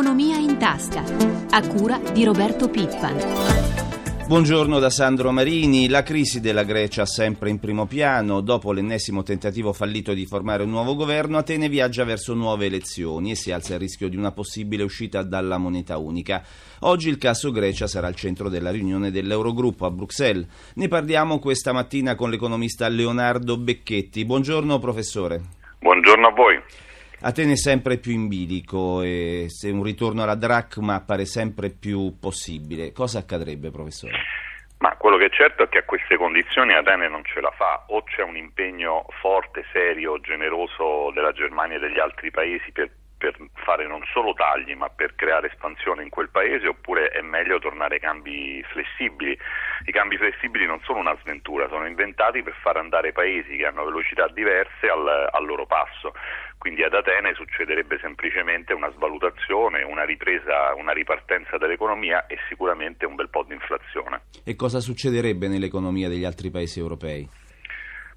Economia in tasca, a cura di Roberto Pippan. Buongiorno da Sandro Marini. La crisi della Grecia sempre in primo piano. Dopo l'ennesimo tentativo fallito di formare un nuovo governo, Atene viaggia verso nuove elezioni e si alza il rischio di una possibile uscita dalla moneta unica. Oggi il caso Grecia sarà al centro della riunione dell'Eurogruppo a Bruxelles. Ne parliamo questa mattina con l'economista Leonardo Becchetti. Buongiorno professore. Buongiorno a voi. Atene è sempre più in bilico e se un ritorno alla dracma appare sempre più possibile, cosa accadrebbe, professore? Ma quello che è certo è che a queste condizioni Atene non ce la fa, o c'è un impegno forte, serio, generoso della Germania e degli altri paesi per per fare non solo tagli ma per creare espansione in quel paese oppure è meglio tornare ai cambi flessibili. I cambi flessibili non sono una sventura, sono inventati per far andare paesi che hanno velocità diverse al, al loro passo. Quindi ad Atene succederebbe semplicemente una svalutazione, una ripresa, una ripartenza dell'economia e sicuramente un bel po' di inflazione. E cosa succederebbe nell'economia degli altri paesi europei?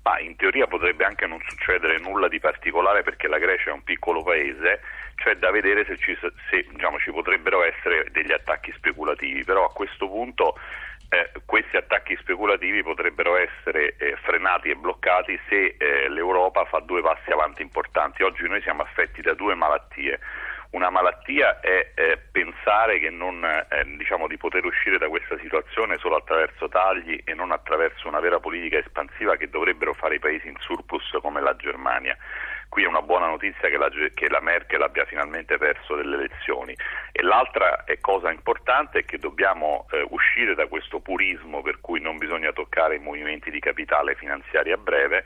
Ma in teoria potrebbe anche non succedere nulla di particolare perché la Grecia è un piccolo paese, cioè da vedere se, ci, se diciamo, ci potrebbero essere degli attacchi speculativi, però a questo punto eh, questi attacchi speculativi potrebbero essere eh, frenati e bloccati se eh, l'Europa fa due passi avanti importanti. Oggi noi siamo affetti da due malattie una malattia è eh, pensare non, eh, diciamo, di poter uscire da questa situazione solo attraverso tagli e non attraverso una vera politica espansiva che dovrebbero fare i paesi in surplus come la Germania. Qui è una buona notizia che la, che la Merkel abbia finalmente perso delle elezioni e l'altra cosa importante è che dobbiamo eh, uscire da questo purismo per cui non bisogna toccare i movimenti di capitale finanziari a breve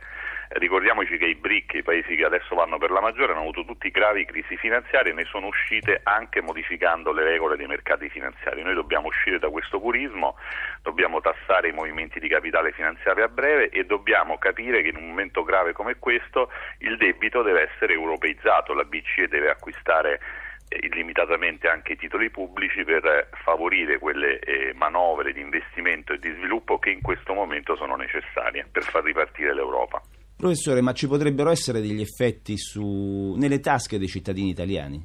Ricordiamoci che i BRIC, i paesi che adesso vanno per la maggiore, hanno avuto tutti gravi crisi finanziarie e ne sono uscite anche modificando le regole dei mercati finanziari. Noi dobbiamo uscire da questo purismo, dobbiamo tassare i movimenti di capitale finanziario a breve e dobbiamo capire che in un momento grave come questo il debito deve essere europeizzato, la BCE deve acquistare eh, illimitatamente anche i titoli pubblici per favorire quelle eh, manovre di investimento e di sviluppo che in questo momento sono necessarie per far ripartire l'Europa. Professore, ma ci potrebbero essere degli effetti su... nelle tasche dei cittadini italiani?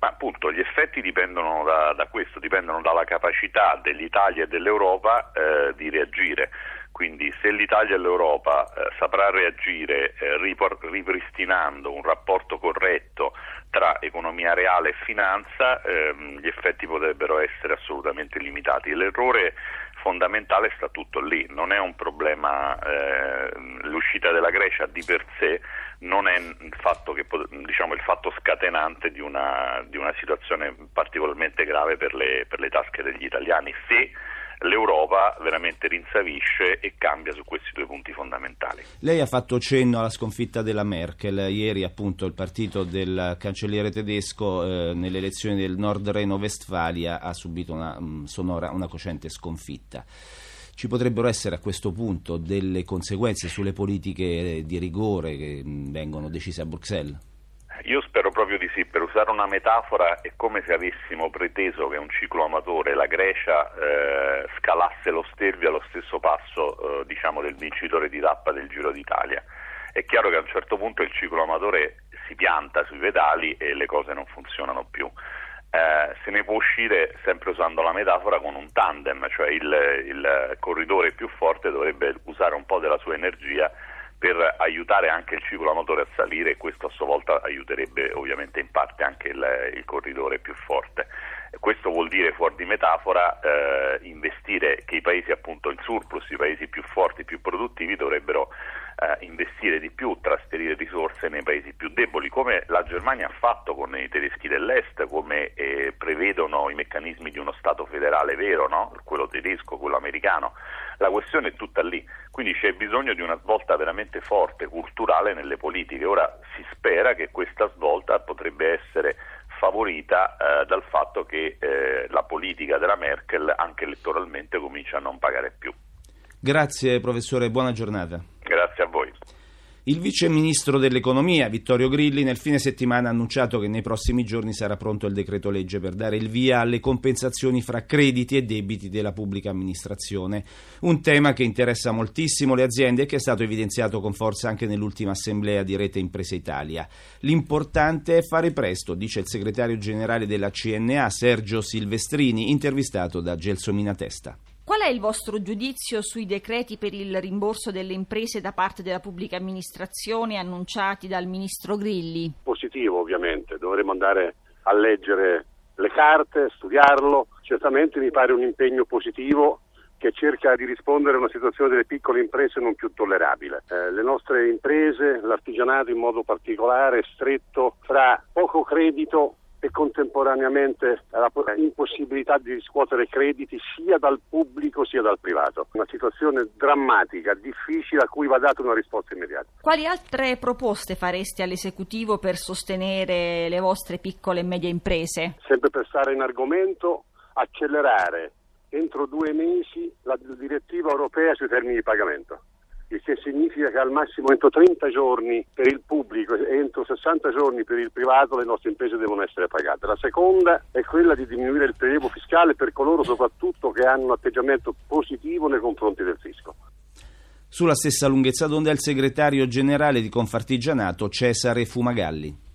Ma appunto gli effetti dipendono da, da questo, dipendono dalla capacità dell'Italia e dell'Europa eh, di reagire. Quindi se l'Italia e l'Europa eh, saprà reagire eh, ripristinando un rapporto corretto tra economia reale e finanza, ehm, gli effetti potrebbero essere assolutamente limitati. L'errore fondamentale sta tutto lì, non è un problema, eh, l'uscita della Grecia di per sé non è il fatto, che, diciamo, il fatto scatenante di una, di una, situazione particolarmente grave per le, per le tasche degli italiani, se l'Europa veramente rinsavisce e cambia su questi due punti fondamentali. Lei ha fatto cenno alla sconfitta della Merkel. Ieri appunto il partito del cancelliere tedesco eh, nelle elezioni del Nord Reno-Vestfalia ha subito una, um, sonora, una cocente sconfitta. Ci potrebbero essere a questo punto delle conseguenze sulle politiche di rigore che mm, vengono decise a Bruxelles? Proprio di sì, per usare una metafora è come se avessimo preteso che un ciclo amatore, la Grecia, eh, scalasse lo Stelvio allo stesso passo eh, diciamo, del vincitore di tappa del Giro d'Italia. È chiaro che a un certo punto il ciclo amatore si pianta sui pedali e le cose non funzionano più. Eh, se ne può uscire sempre usando la metafora con un tandem, cioè il, il corridore più forte dovrebbe usare un po' della sua energia per aiutare anche il ciclo motore a salire e questo a sua volta aiuterebbe ovviamente in parte anche il, il corridore più forte. Questo vuol dire fuori di metafora eh, investire che i paesi appunto in surplus, i paesi più forti, più produttivi dovrebbero eh, investire di più, trasferire risorse nei paesi più deboli, come la Germania ha fatto con i tedeschi dell'Est, come eh, prevedono i meccanismi di uno Stato federale vero, no? quello tedesco, quello americano. La questione è tutta lì, quindi c'è bisogno di una svolta veramente forte, culturale nelle politiche. Ora si spera che questa svolta potrebbe essere favorita eh, dal fatto che eh, la politica della Merkel anche elettoralmente comincia a non pagare più. Grazie professore, buona giornata. Il vice ministro dell'economia, Vittorio Grilli, nel fine settimana ha annunciato che nei prossimi giorni sarà pronto il decreto legge per dare il via alle compensazioni fra crediti e debiti della pubblica amministrazione. Un tema che interessa moltissimo le aziende e che è stato evidenziato con forza anche nell'ultima assemblea di Rete Imprese Italia. L'importante è fare presto, dice il segretario generale della CNA, Sergio Silvestrini, intervistato da Gelsomina Testa. Qual è il vostro giudizio sui decreti per il rimborso delle imprese da parte della pubblica amministrazione annunciati dal ministro Grilli? Positivo ovviamente, dovremo andare a leggere le carte, studiarlo, certamente mi pare un impegno positivo che cerca di rispondere a una situazione delle piccole imprese non più tollerabile. Eh, le nostre imprese, l'artigianato in modo particolare, è stretto fra poco credito e contemporaneamente la impossibilità di riscuotere crediti sia dal pubblico sia dal privato. Una situazione drammatica, difficile, a cui va data una risposta immediata. Quali altre proposte fareste all'esecutivo per sostenere le vostre piccole e medie imprese? Sempre per stare in argomento, accelerare entro due mesi la direttiva europea sui termini di pagamento il che significa che al massimo entro 30 giorni per il pubblico e entro 60 giorni per il privato le nostre imprese devono essere pagate. La seconda è quella di diminuire il prelievo fiscale per coloro soprattutto che hanno un atteggiamento positivo nei confronti del fisco. Sulla stessa lunghezza d'onda il segretario generale di Confartigianato Cesare Fumagalli.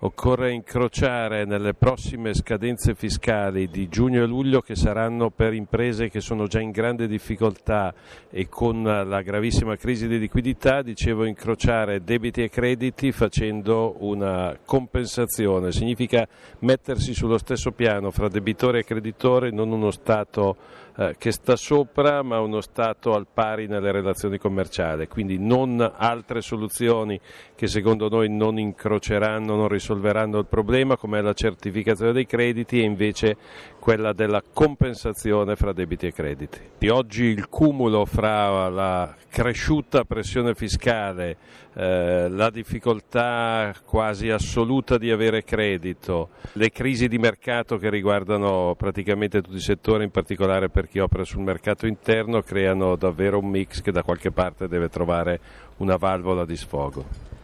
Occorre incrociare nelle prossime scadenze fiscali di giugno e luglio che saranno per imprese che sono già in grande difficoltà e con la gravissima crisi di liquidità, dicevo incrociare debiti e crediti facendo una compensazione. Significa mettersi sullo stesso piano fra debitore e creditore, non uno Stato eh, che sta sopra ma uno Stato al pari nelle relazioni commerciali, quindi non altre soluzioni che secondo noi non incroceranno, non risolveranno risolveranno il problema come la certificazione dei crediti e invece quella della compensazione fra debiti e crediti. E oggi il cumulo fra la cresciuta pressione fiscale, eh, la difficoltà quasi assoluta di avere credito, le crisi di mercato che riguardano praticamente tutti i settori, in particolare per chi opera sul mercato interno, creano davvero un mix che da qualche parte deve trovare una valvola di sfogo.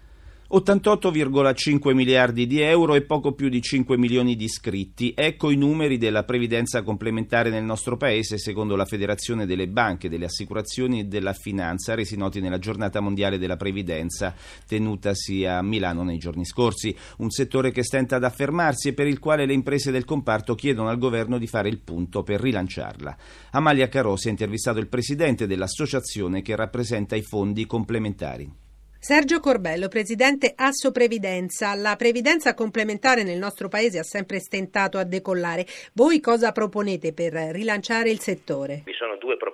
88,5 miliardi di euro e poco più di 5 milioni di iscritti. Ecco i numeri della previdenza complementare nel nostro paese, secondo la Federazione delle Banche, delle Assicurazioni e della Finanza, resi noti nella giornata mondiale della previdenza tenutasi a Milano nei giorni scorsi. Un settore che stenta ad affermarsi e per il quale le imprese del comparto chiedono al governo di fare il punto per rilanciarla. Amalia Carosi ha intervistato il presidente dell'associazione che rappresenta i fondi complementari. Sergio Corbello, presidente Asso Previdenza. La previdenza complementare nel nostro paese ha sempre stentato a decollare. Voi cosa proponete per rilanciare il settore? Vi sono due proposte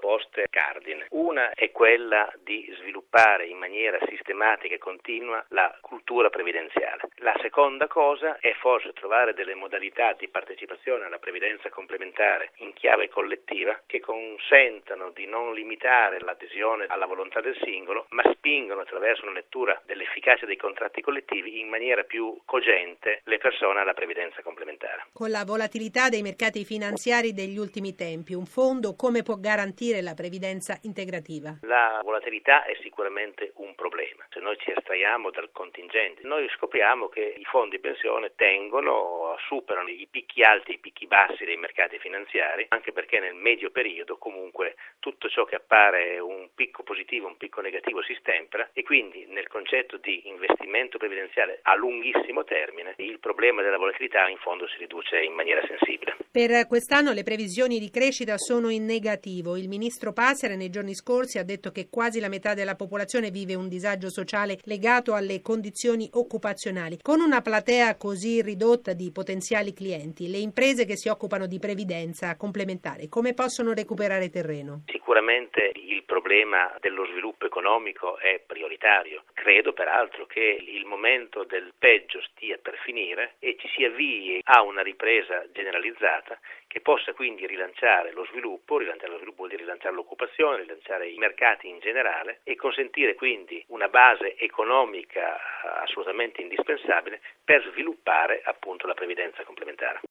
cardine. Una è quella di sviluppare in maniera sistematica e continua la cultura previdenziale. La seconda cosa è forse trovare delle modalità di partecipazione alla previdenza complementare in chiave collettiva che consentano di non limitare l'adesione alla volontà del singolo, ma spingono attraverso una lettura dell'efficacia dei contratti collettivi in maniera più cogente le persone alla previdenza complementare. Con la volatilità dei mercati finanziari degli ultimi tempi, un fondo come può garantire la previdenza integrativa? La volatilità è sicuramente un problema. Se noi ci estraiamo dal contingente, noi scopriamo che i fondi pensione tengono, superano i picchi alti e i picchi bassi dei mercati finanziari, anche perché nel medio periodo comunque tutto ciò che appare un picco positivo, un picco negativo si stempera e quindi nel concetto di investimento previdenziale a lunghissimo termine il problema della volatilità in fondo si riduce in maniera sensibile. Per quest'anno le previsioni di crescita sono in negativo. Il ministro Pasera nei giorni scorsi ha detto che quasi la metà della popolazione vive un disagio sociale legato alle condizioni occupazionali. Con una platea così ridotta di potenziali clienti, le imprese che si occupano di previdenza complementare come possono recuperare terreno? Sicuramente il problema dello sviluppo economico è prioritario. Credo peraltro che il momento del peggio stia per finire e ci si avvii a una ripresa generalizzata che possa quindi rilanciare lo sviluppo, rilanciare lo sviluppo vuol dire rilanciare l'occupazione, rilanciare i mercati in generale e consentire quindi una base economica assolutamente indispensabile per sviluppare appunto la previdenza complementare.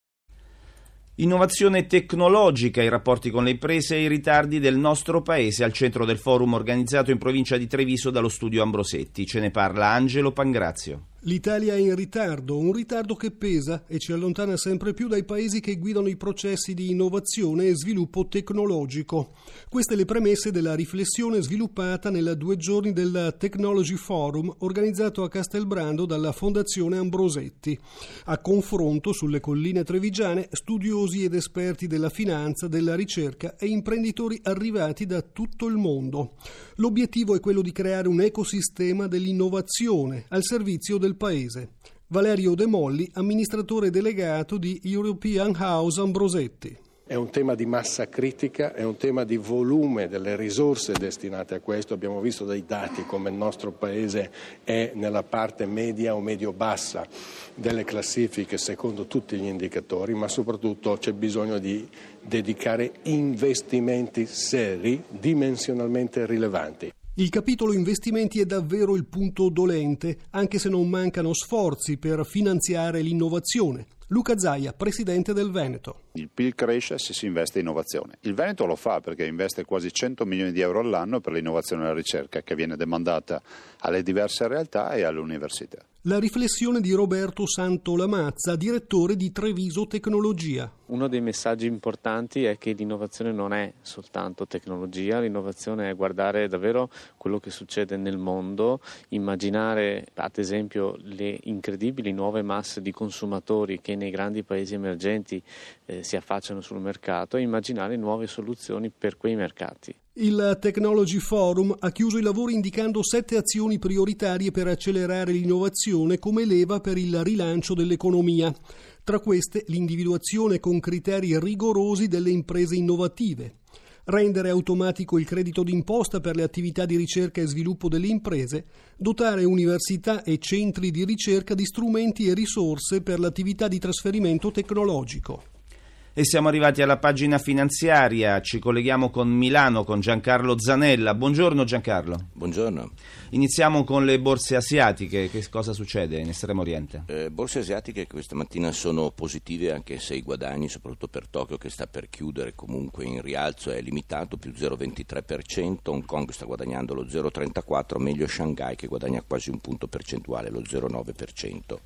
Innovazione tecnologica, i rapporti con le imprese e i ritardi del nostro paese al centro del forum organizzato in provincia di Treviso dallo studio Ambrosetti. Ce ne parla Angelo Pangrazio. L'Italia è in ritardo, un ritardo che pesa e ci allontana sempre più dai paesi che guidano i processi di innovazione e sviluppo tecnologico. Queste le premesse della riflessione sviluppata nella due giorni del Technology Forum organizzato a Castelbrando dalla Fondazione Ambrosetti. A confronto sulle colline trevigiane studiosi ed esperti della finanza, della ricerca e imprenditori arrivati da tutto il mondo. L'obiettivo è quello di creare un ecosistema dell'innovazione al servizio del Paese. Valerio De Molli, amministratore delegato di European House Ambrosetti. È un tema di massa critica, è un tema di volume delle risorse destinate a questo. Abbiamo visto dai dati come il nostro Paese è nella parte media o medio-bassa delle classifiche secondo tutti gli indicatori, ma soprattutto c'è bisogno di dedicare investimenti seri, dimensionalmente rilevanti. Il capitolo investimenti è davvero il punto dolente, anche se non mancano sforzi per finanziare l'innovazione. Luca Zaia, presidente del Veneto. Il PIL cresce se si investe in innovazione. Il Veneto lo fa perché investe quasi 100 milioni di euro all'anno per l'innovazione e la ricerca che viene demandata alle diverse realtà e alle università. La riflessione di Roberto Santo Lamazza, direttore di Treviso Tecnologia. Uno dei messaggi importanti è che l'innovazione non è soltanto tecnologia, l'innovazione è guardare davvero quello che succede nel mondo, immaginare ad esempio le incredibili nuove masse di consumatori che nei grandi paesi emergenti eh, si affacciano sul mercato e immaginare nuove soluzioni per quei mercati. Il Technology Forum ha chiuso i lavori indicando sette azioni prioritarie per accelerare l'innovazione come leva per il rilancio dell'economia. Tra queste l'individuazione con criteri rigorosi delle imprese innovative, rendere automatico il credito d'imposta per le attività di ricerca e sviluppo delle imprese, dotare università e centri di ricerca di strumenti e risorse per l'attività di trasferimento tecnologico. E siamo arrivati alla pagina finanziaria, ci colleghiamo con Milano, con Giancarlo Zanella. Buongiorno Giancarlo. Buongiorno. Iniziamo con le borse asiatiche, che cosa succede in Estremo Oriente? Eh, borse asiatiche questa mattina sono positive anche se i guadagni, soprattutto per Tokyo che sta per chiudere comunque in rialzo, è limitato, più 0,23%, Hong Kong sta guadagnando lo 0,34%, meglio Shanghai che guadagna quasi un punto percentuale, lo 0,9%.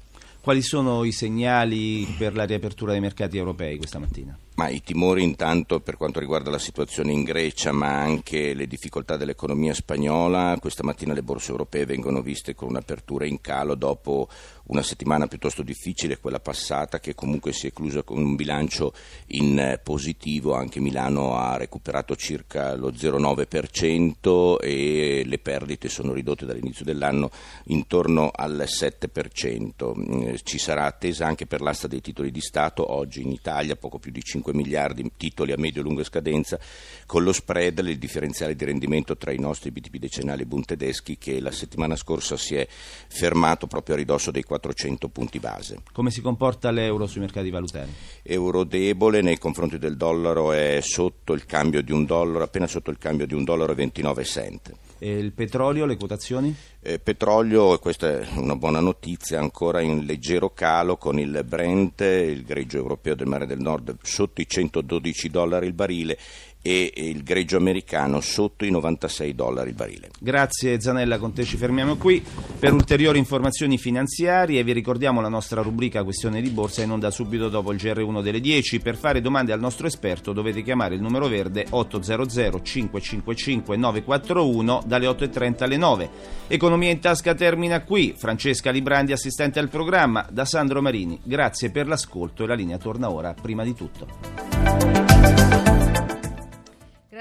Quali sono i segnali per la riapertura dei mercati europei questa mattina? Ma i timori intanto per quanto riguarda la situazione in Grecia, ma anche le difficoltà dell'economia spagnola. Questa mattina le borse europee vengono viste con un'apertura in calo dopo una settimana piuttosto difficile, quella passata, che comunque si è chiusa con un bilancio in positivo. Anche Milano ha recuperato circa lo 0,9% e le perdite sono ridotte dall'inizio dell'anno intorno al 7%. Ci sarà attesa anche per l'asta dei titoli di Stato oggi in Italia, poco più di 5 5 miliardi titoli a medio e lunga scadenza, con lo spread, il differenziale di rendimento tra i nostri BTP decennali e Bund tedeschi che la settimana scorsa si è fermato proprio a ridosso dei 400 punti base. Come si comporta l'euro sui mercati valutari? Euro debole nei confronti del dollaro è sotto il cambio di un dollaro, appena sotto il cambio di un dollaro e 29 cent. E il petrolio, le quotazioni? Eh, petrolio, questa è una buona notizia, ancora in leggero calo con il Brent, il greggio europeo del Mare del Nord, sotto i 112 dollari il barile e il greggio americano sotto i 96 dollari il barile. Grazie Zanella, con te ci fermiamo qui. Per ulteriori informazioni finanziarie vi ricordiamo la nostra rubrica Questione di Borsa in onda subito dopo il GR1 delle 10. Per fare domande al nostro esperto dovete chiamare il numero verde 800 555 941 dalle 8.30 alle 9. Economia in tasca termina qui. Francesca Librandi, assistente al programma, da Sandro Marini. Grazie per l'ascolto e la linea torna ora prima di tutto.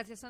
Gracias.